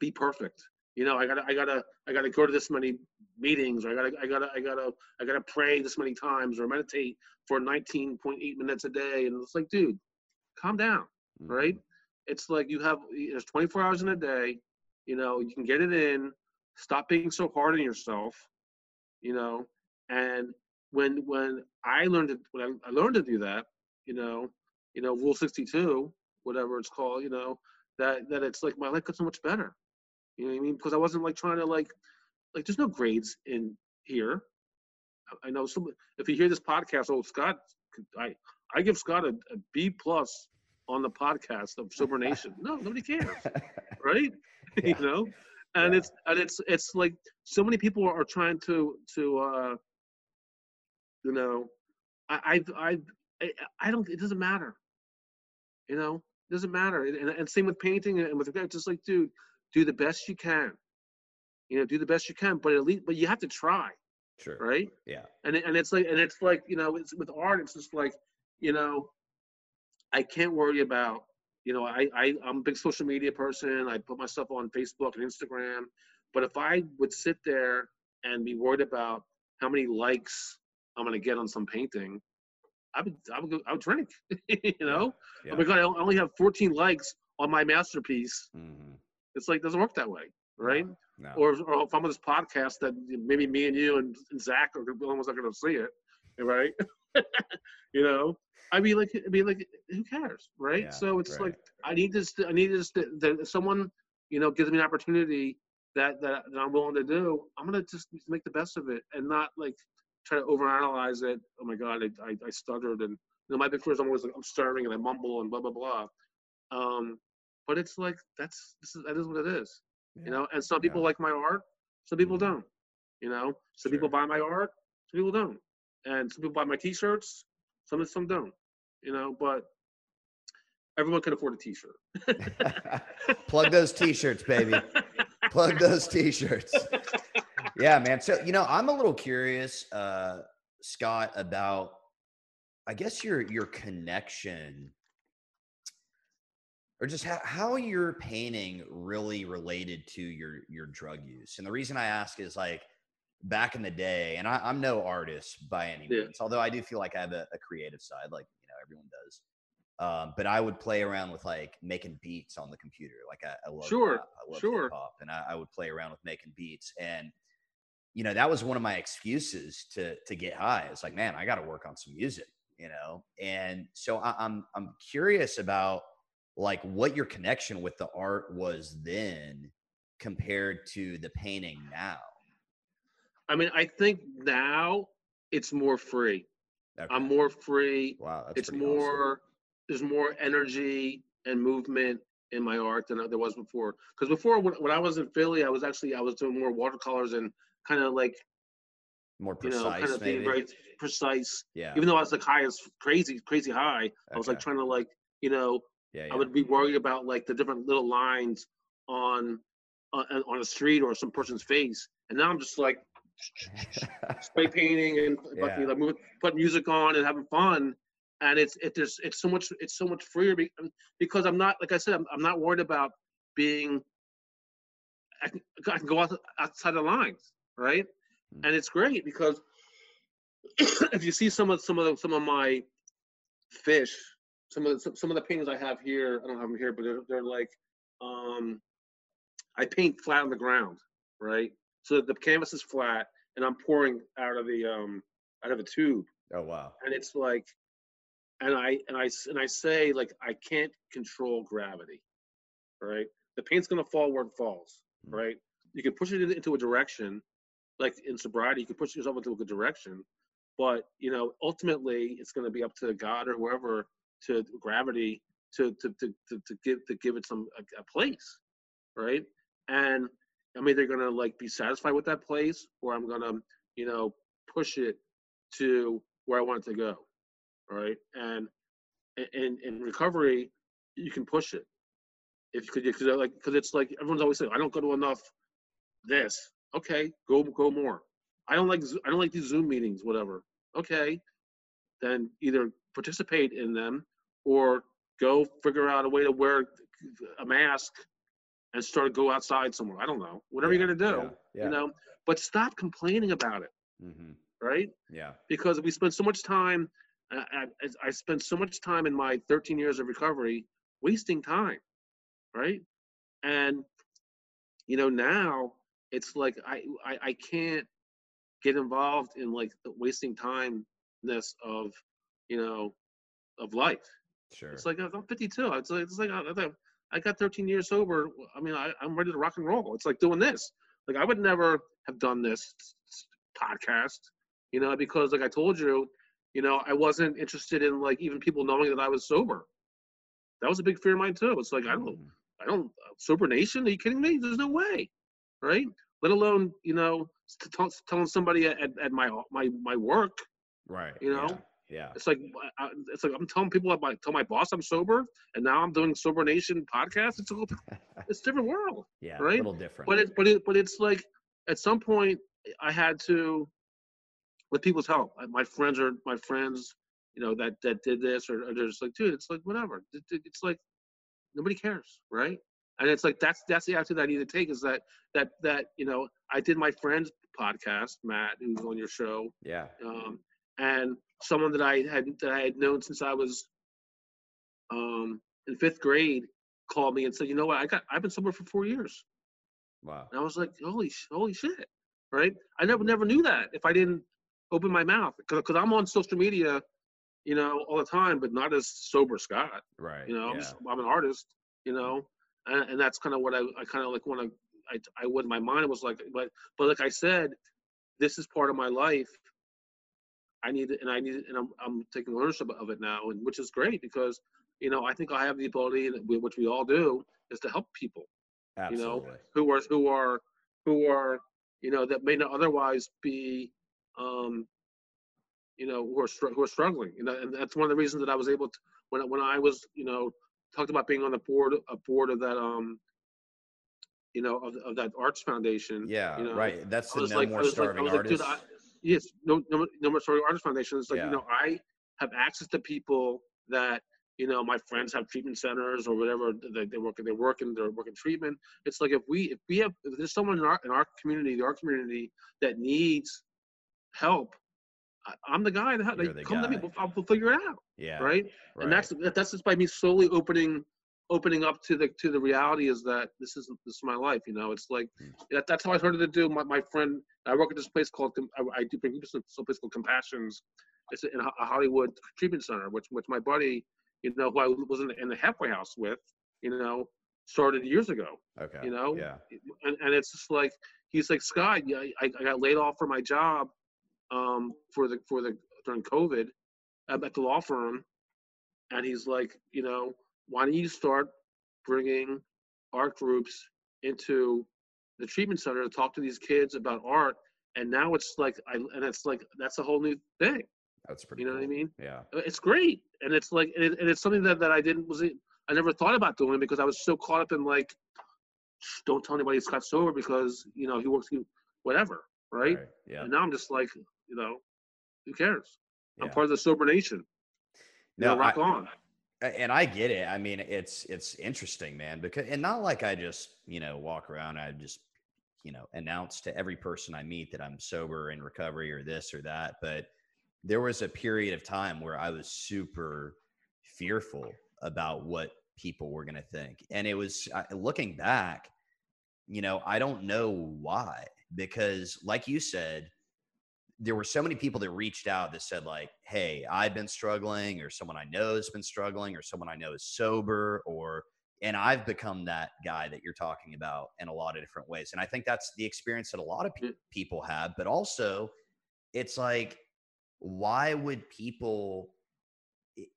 be perfect. You know i gotta i gotta i gotta go to this many meetings or i gotta i gotta i gotta i gotta pray this many times or meditate for 19.8 minutes a day. And it's like dude calm down right? Mhm. It's like you have there's 24 hours in a day you know you can get it in stop being so hard on yourself you know and when when i learned to when I, I learned to do that you know you know rule 62 whatever it's called you know that that it's like my life got so much better you know what i mean? Because i wasn't like trying to like like there's no grades in here. I- i know some if you hear this podcast oh scott i i give scott a, a b plus on the podcast of sober nation no nobody cares right Yeah. you know and Yeah. it's and it's it's like so many people are trying to to uh you know i i i i, don't it doesn't matter You know, it doesn't matter. And, and same with painting and with just like, dude, do the best you can. You know, do the best you can, but at least, but you have to try, Sure. right? Yeah. And it, and it's like, and it's like, you know, it's with art. It's just like, you know, I can't worry about, you know, I, I I'm a big social media person. I put myself on Facebook and Instagram, but if I would sit there and be worried about how many likes I'm gonna get on some painting, I would I would go, I would drink. you know, Yeah. oh my god, I only have 14 likes on my masterpiece. Mhm. It's like doesn't work that way, right? No. Or, or if I'm on this podcast that maybe me and you and, Zach are almost not gonna see it, right? you know, I mean, like, I mean, like, who cares, right? Yeah, so it's right. like I need this. I need this. That someone, you know, gives me an opportunity that, that that I'm willing to do, I'm gonna just make the best of it and not like try to overanalyze it. Oh my God, I I, I stuttered and you know my big fear is I'm always like I'm stuttering and I mumble and blah blah blah. Um, but it's like that's this is that is what it is, Yeah. you know. And some Yeah. people like my art, some people Mhm. don't. You know, some people buy my art, some people don't, and some people buy my T-shirts, some some don't. You know, but everyone can afford a T-shirt. Plug those t-shirts, baby. Plug those t-shirts. Yeah, man. So, you know, I'm a little curious, uh, Scott, about I guess your your connection or just how, how your painting really related to your your drug use. And the reason I ask is like back in the day, and I, I'm no artist by any Yeah. means, although I do feel like I have a, a creative side, like you know, everyone does. Um, but I would play around with like making beats on the computer. Like I, I love Sure, rap, I love sure. hip hop, and I, I would play around with making beats. And you know, that was one of my excuses to to get high. It's like, man, I got to work on some music, you know. And so I, I'm I'm curious about like what your connection with the art was then compared to the painting now. I mean, I think now it's more free. Okay. I'm more free. wow, that's it's pretty awesome. more there's more energy and movement in my art than there was before because before when, when i was in philly i was actually i was doing more watercolors and kind of like more you know precise, kind of being very precise yeah, even though i was like high as crazy crazy high i was like trying to like you know yeah, yeah. i would be worried about like the different little lines on on, on a street or some person's face and now i'm just like spray painting and fucking, Yeah. like putting music on and having fun. And it's it there's it's so much it's so much freer because I'm not like I said I'm, I'm not worried about being I can, I can go out, outside the lines right Mm. and it's great because if you see some of some of the, some of my fish some of the, some, some of the paintings I have here I don't have them here but they're, they're like um I paint flat on the ground right so the canvas is flat and I'm pouring out of the um out of a tube oh wow. and it's like and I and I and I say like I can't control gravity right the paint's gonna fall where it falls Mm. right you can push it in- into a direction like in sobriety you can push yourself into a good direction but you know ultimately it's going to be up to god or whoever to gravity to to to, to, to give to give it some a, a place right and i'm either to like be satisfied with that place or i'm to you know push it to where i want it to go right and in in recovery you can push it. If you could because like because it's like everyone's always saying i don't go to enough this. Okay go go more. I don't like i don't like these zoom meetings whatever. Okay then either participate in them or go figure out a way to wear a mask and start to go outside somewhere. I don't know. Whatever Yeah, you're gonna do Yeah, yeah. you know? But stop complaining about it hmm right? Yeah. because we spend so much time I, I, I spent so much time in my 13 years of recovery wasting time right? And you know now it's like i i, I can't get involved in like the wasting timeness of you know of life. Sure. it's like i'm 52 it's like, it's like I, I- got 13 years sober i mean I, i'm ready to rock and roll it's like doing this like i would never have done this podcast you know because like i told you you know i wasn't interested in like even people knowing that i was sober that was a big fear of mine too it's like i don't Mhm. I don't sober nation. Are you kidding me? There's no way, right? Let alone you know t- t- telling somebody at, at my my my work. Right. you know, yeah, Yeah. It's like I, it's like I'm telling people I tell my boss I'm sober, and now I'm doing Sober Nation podcast. It's a little, it's a different world. Yeah. Right? A little different. But it but it but it's like at some point I had to with people's help. My friends are my friends, you know, that that did this or, or they're just like, dude, it's like whatever. It's like nobody cares, right? And it's like that's that's the attitude I need to take is that that that you know I did my friend's podcast, Matt, who's on your show. Yeah. Um, and someone that I had that I had known since I was um, in fifth grade called me and said, "You know what? I got I've been sober for four years." Wow. And I was like, "Holy holy shit!" Right? I never never knew that if I didn't open my mouth because I'm on social media, you know, all the time, but not as sober Scott. Right. You know, yeah. I'm, I'm an artist. You know, and, and that's kind of what I I kind of like when I I I would my mind was like, but but like I said, this is part of my life I need it, and I need it, and I'm, I'm taking ownership of it now, and which is great because you know I think I have the ability, which we all do, is to help people. Absolutely. You know, who are who are who are you know that may not otherwise be, um, you know, who are who are struggling. You know, and that's one of the reasons that I was able to when when I was you know talked about being on the board a board of that um you know of, of that arts foundation yeah you know, right that's the no like, more starving like, artists like, yes, no, no, no more story artist foundation. It's like Yeah. you know, I have access to people that you know my friends have treatment centers or whatever they, they work they work in they're working treatment. It's like if we if we have if there's someone in our in our community, our community that needs help, I, I'm the guy that You're like, the come to me, we'll, I'll, we'll figure it out, yeah right? right? And that's that's just by me slowly opening opening up to the to the reality is that this isn't this is my life you know? It's like Mm. that, that's how i started to do. My, my friend i work at this place called i, I do bring people to some place called compassions. It's in a hollywood treatment center which which my buddy you know who i was in the, in the halfway house with you know started years ago okay. you know? Yeah. And, and it's just like he's like scott yeah I, I got laid off from my job um for the for the during covid at at the law firm. And he's like you know why don't you start bringing art groups into the treatment center to talk to these kids about art? And now it's like I, and it's like that's a whole new thing. That's pretty you know what i mean? Yeah. Uh, it's great. And it's like and, it, and it's something that, that i didn't was i never thought about doing because i was so caught up in like don't tell anybody Scott sober because you know he works whatever right? yeah. And now i'm just like you know who cares? I'm part of the sober nation. You No, know, rock I- on and I get it. I mean, it's it's interesting, man, because and not like I just you know walk around. I just you know announce to every person I meet that I'm sober in recovery or this or that. But there was a period of time where I was super fearful about what people were going to think, and it was looking back. You know, I don't know why because, like you said, there were so many people that reached out that said like hey i've been struggling or someone i know has been struggling or someone i know is sober or and i've become that guy that you're talking about in a lot of different ways and i think that's the experience that a lot of pe- people have but also it's like why would people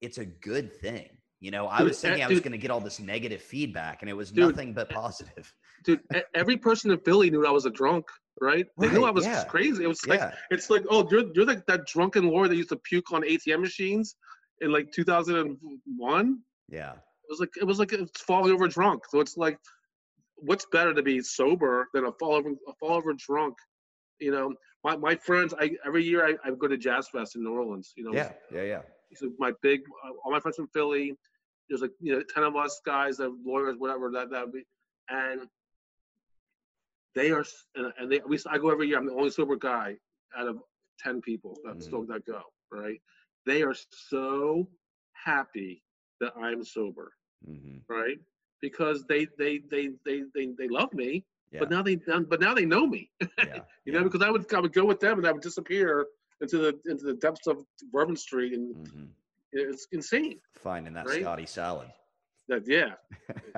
it's a good thing you know i was uh, thinking i was going to get all this negative feedback and it was Dude, nothing but positive dude e- every person in philly knew i was a drunk right they knew i was yeah. crazy it was like yeah It's like, oh, you're you're like that drunken lord that used to puke on ATM machines in like 2001. yeah It was like it was like it's falling over drunk. So it's like, what's better to be sober than a fall over a fall over drunk? You know, my my friends. I every year I, I go to Jazz Fest in New Orleans. You know, yeah yeah yeah so my big uh, all my friends from Philly. There's like you know ten of us guys, that lawyers, whatever that that would be, and they are and, and they we I go every year. I'm the only sober guy out of ten people that Mhm. still that go. Right? They are so happy that I'm sober. hmm Right? Because they they they they they, they love me, yeah but now they but now they know me. yeah You know, because I would I would go with them and I would disappear into the into the depths of Bourbon Street, and hmm it's insane. finding that Right? Scotty salad. That yeah,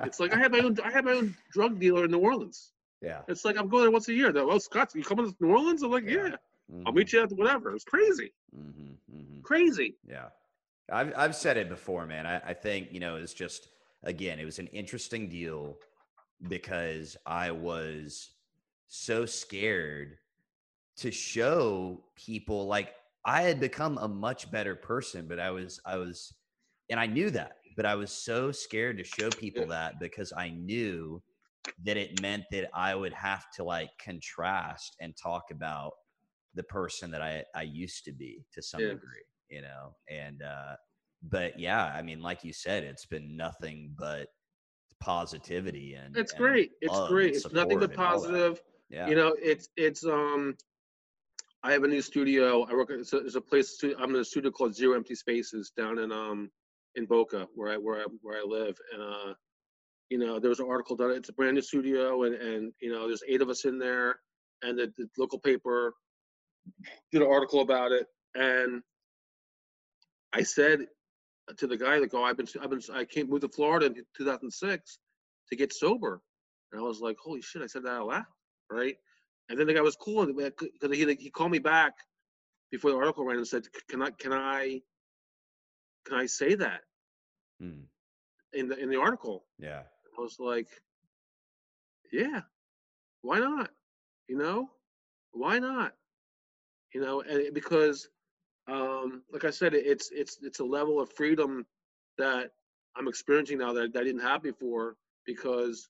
it's like I have my own I have my own drug dealer in New Orleans. yeah. It's like I'm going there once a year. Though, oh Scott, you coming to New Orleans? I'm like, Yeah. yeah, I'll meet you at whatever. It's crazy, hmm hmm crazy. Yeah. I've I've said it before, man. I, I think, you know, it's just again, it was an interesting deal because I was so scared to show people like I had become a much better person, but I was, I was, and I knew that, but I was so scared to show people that because I knew that it meant that I would have to like contrast and talk about the person that I, I used to be to some Yeah. degree, you know? And, uh, but yeah, I mean, like you said, it's been nothing but positivity and It's and great. It's great. It's nothing but support and all that. positive. Yeah. You know, it's it's um. I have a new studio. I work. It's a, a place. To, I'm in a studio called Zero Empty Spaces down in um in Boca, where I where I where I live. And uh, you know, there was an article done. It's a brand new studio, and and you know, there's eight of us in there, and the, the local paper did an article about it. And I said to the guy, like, "Oh, I've been I've been I came moved to Florida in 2006 to get sober," and I was like, "Holy shit!" I said that out loud, right? And then the guy was cool because he he called me back before the article ran and said, "Can I can I can I say that Mm, in the in the article?" yeah. I was like, "Yeah, why not? You know, why not? You know, and because, um, like I said, it- it's it's it's a level of freedom that I'm experiencing now that, that I didn't have before because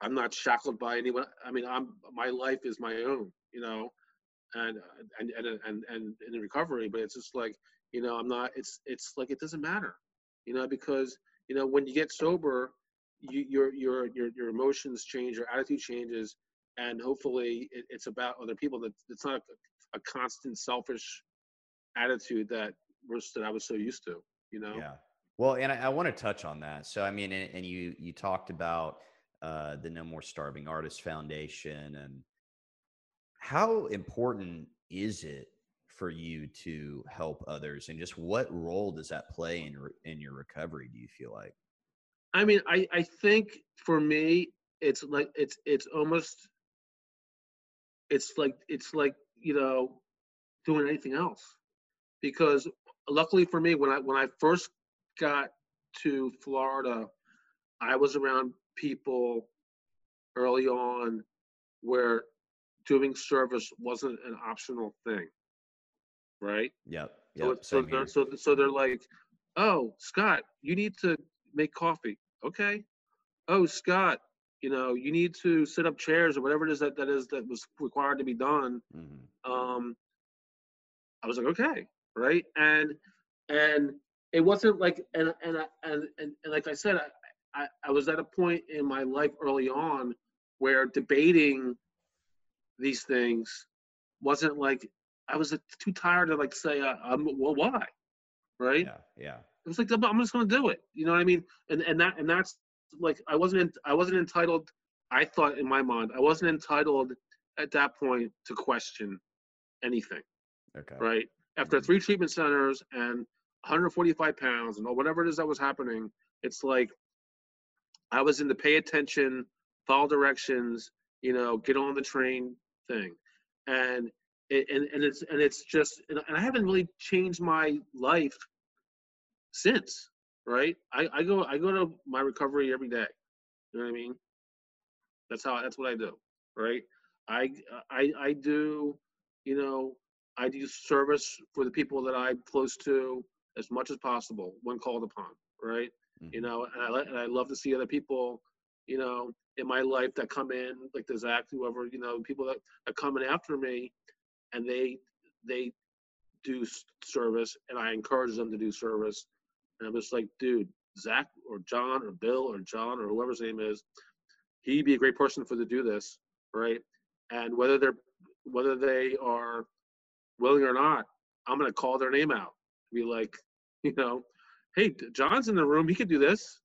I'm not shackled by anyone. I mean, I'm my life is my own, you know, and and and and and, in recovery. But it's just like you know, I'm not. It's it's like it doesn't matter, you know, because you know when you get sober, you, your your your your emotions change, your attitude changes, and hopefully it, it's about other people. That it's not a, a constant selfish attitude that was that I was so used to, you know. Yeah. Well, and I, I want to touch on that. So, I mean, and, and you you talked about uh, the No More Starving Artists Foundation, and how important is it for you to help others, and just what role does that play in re- in your recovery? Do you feel like? I mean, I I think for me, it's like it's it's almost it's like it's like you know doing anything else because luckily for me when I when I first got to Florida, I was around people early on where doing service wasn't an optional thing, right? Yep. So, Yep. it's- so they're so so they're like, oh Scott, you need to make coffee. Okay. Oh Scott, you know you need to set up chairs or whatever it is that that is that was required to be done. Mhm. Um, I was like, okay, right, and and it wasn't like and and and and, and like I said, I, I was at a point in my life early on where debating these things wasn't like I was too tired to like say, uh, um, well, why, right? Yeah. Yeah. It was like I'm I'm just gonna do it. You know what I mean? And and that and that's like I wasn't in, I wasn't entitled. I thought in my mind I wasn't entitled at that point to question anything. Okay. Right after three treatment centers and 145 pounds and whatever it is that was happening, it's like I was in the pay attention, follow directions, you know, get on the train thing, and it, and and it's and it's just and I haven't really changed my life since, right? I, I go I go to my recovery every day. You know what I mean? That's how that's what I do, right? I I I do, you know, I do service for the people that I'm close to as much as possible when called upon, right? You Mhm. know, and I and I love to see other people, you know, in my life that come in, like the Zach, whoever, you know, people that are coming after me, and they they do service, and I encourage them to do service, and I'm just like, dude, Zach or John or Bill or John or whoever's name is, he'd be a great person for to do this, right? And whether they're whether they are willing or not, I'm gonna call their name out, be like, you know, hey, John's in the room, he could do this.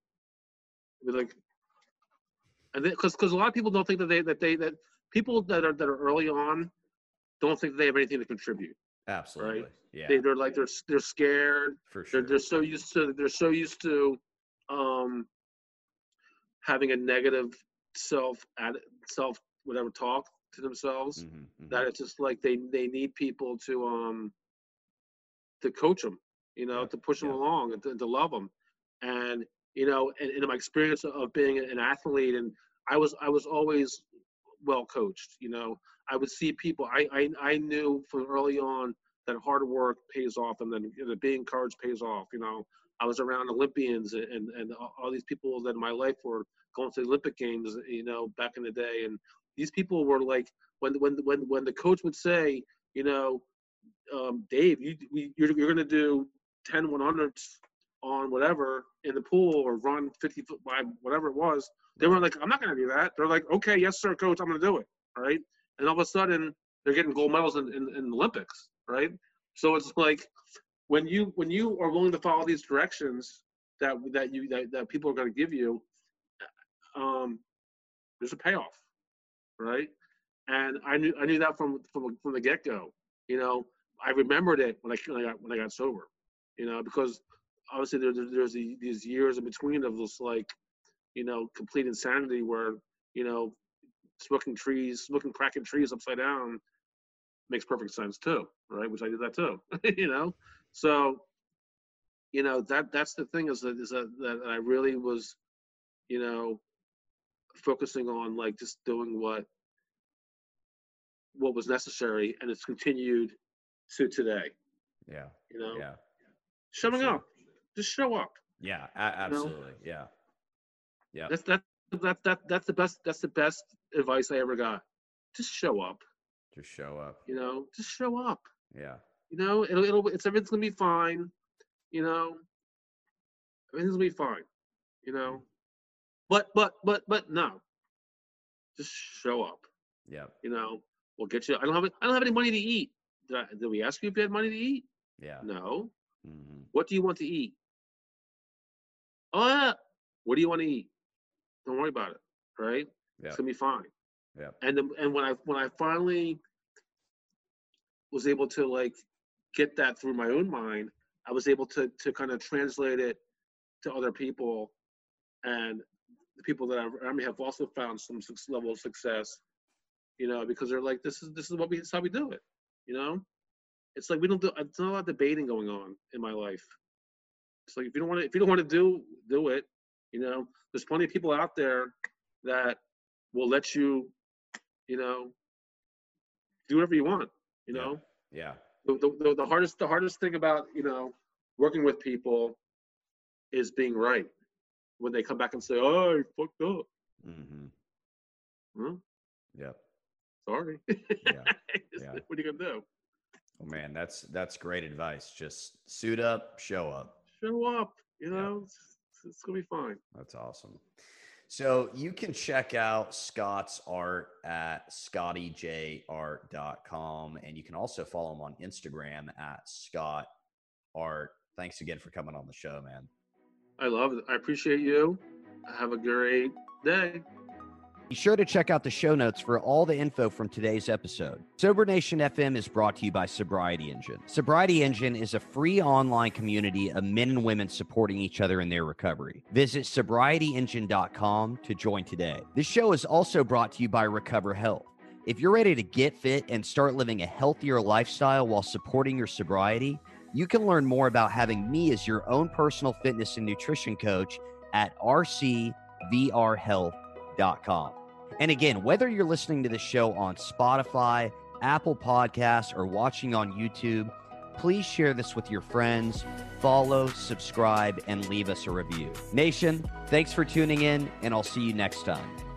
Be like, and because because a lot of people don't think that they that they that people that are that are early on don't think they have anything to contribute. Absolutely. Right? Yeah. They, they're like they're they're scared. for sure. They're they're so used to they're so used to um having a negative self ad self whatever talk to themselves Mhm, mhm. that it's just like they they need people to um to coach them you know Yeah, to push them yeah. along and to, to love them and you know and, and in my experience of being an athlete and i was i was always well coached you know i would see people i i, I knew from early on that hard work pays off, and then you know, being encouraged pays off. You know, I was around Olympians and and all these people that in my life were going to the Olympic Games. You know, back in the day, and these people were like when when when when the coach would say, you know, um, Dave, you we, you're you're gonna do 10 100s on whatever in the pool or run 50 foot by whatever it was. They were like, I'm not gonna do that. They're like, okay, yes sir, coach, I'm gonna do it. Right. and all of a sudden they're getting gold medals in, in, in Olympics, right? So it's like when you when you are willing to follow these directions that that you that, that people are going to give you, um, there's a payoff, right? And I knew I knew that from from from the get go. You know, I remembered it when I when I got when I got sober. You know, because obviously there, there's these years in between of this like, you know, complete insanity where you know, smoking trees, smoking cracking trees upside down makes perfect sense too, right? Which I did that too, you know. So, you know that that's the thing is that is that, that I really was, you know, focusing on like just doing what what was necessary, and it's continued to today. Yeah. You know. Yeah. Showing up, just show up. Yeah, a- absolutely. You know? Yeah. Yeah. That's that that that that's the best that's the best advice I ever got. Just show up. Just show up. You know, just show up. Yeah. You know, it'll it'll it's everything's gonna be fine. You know, everything's gonna be fine. You know, mm-hmm. but but but but no. Just show up. Yeah. You know, we'll get you. I don't have I don't have any money to eat. Did, I, did we ask you if you had money to eat? Yeah. No. Mm-hmm. What do you want to eat? Oh, yeah. what do you want to eat? Don't worry about it. Right? Yeah. It's gonna be fine. Yeah. And the, and when I when I finally was able to like get that through my own mind, I was able to to kind of translate it to other people, and the people that I, I mean have also found some level of success. You know, because they're like, this is this is what we this is how we do it. You know, it's like we don't do. It's not a lot of debating going on in my life. It's like if you don't want to if you don't want to do do it, you know, there's plenty of people out there that will let you, you know, do whatever you want. You know. Yeah. The, the, the hardest the hardest thing about you know working with people is being right when they come back and say, "Oh, I fucked up." Mm-hmm. Huh? Yep. Sorry. Yeah. yeah. What are you gonna do? Oh man, that's that's great advice. Just suit up, show up. Show up. You know, yeah. it's, it's gonna be fine. That's awesome. So you can check out Scott's art at scottyjart.com. And you can also follow him on Instagram at Scott Art. Thanks again for coming on the show, man. I love it. I appreciate you. Have a great day. Be sure to check out the show notes for all the info from today's episode. Sober Nation FM is brought to you by Sobriety Engine. Sobriety Engine is a free online community of men and women supporting each other in their recovery. Visit sobrietyengine.com to join today. This show is also brought to you by Recover Health. If you're ready to get fit and start living a healthier lifestyle while supporting your sobriety, you can learn more about having me as your own personal fitness and nutrition coach at rcvrhealth.com. And again, whether you're listening to the show on Spotify, Apple Podcasts, or watching on YouTube, please share this with your friends, follow, subscribe, and leave us a review. Nation, thanks for tuning in, and I'll see you next time.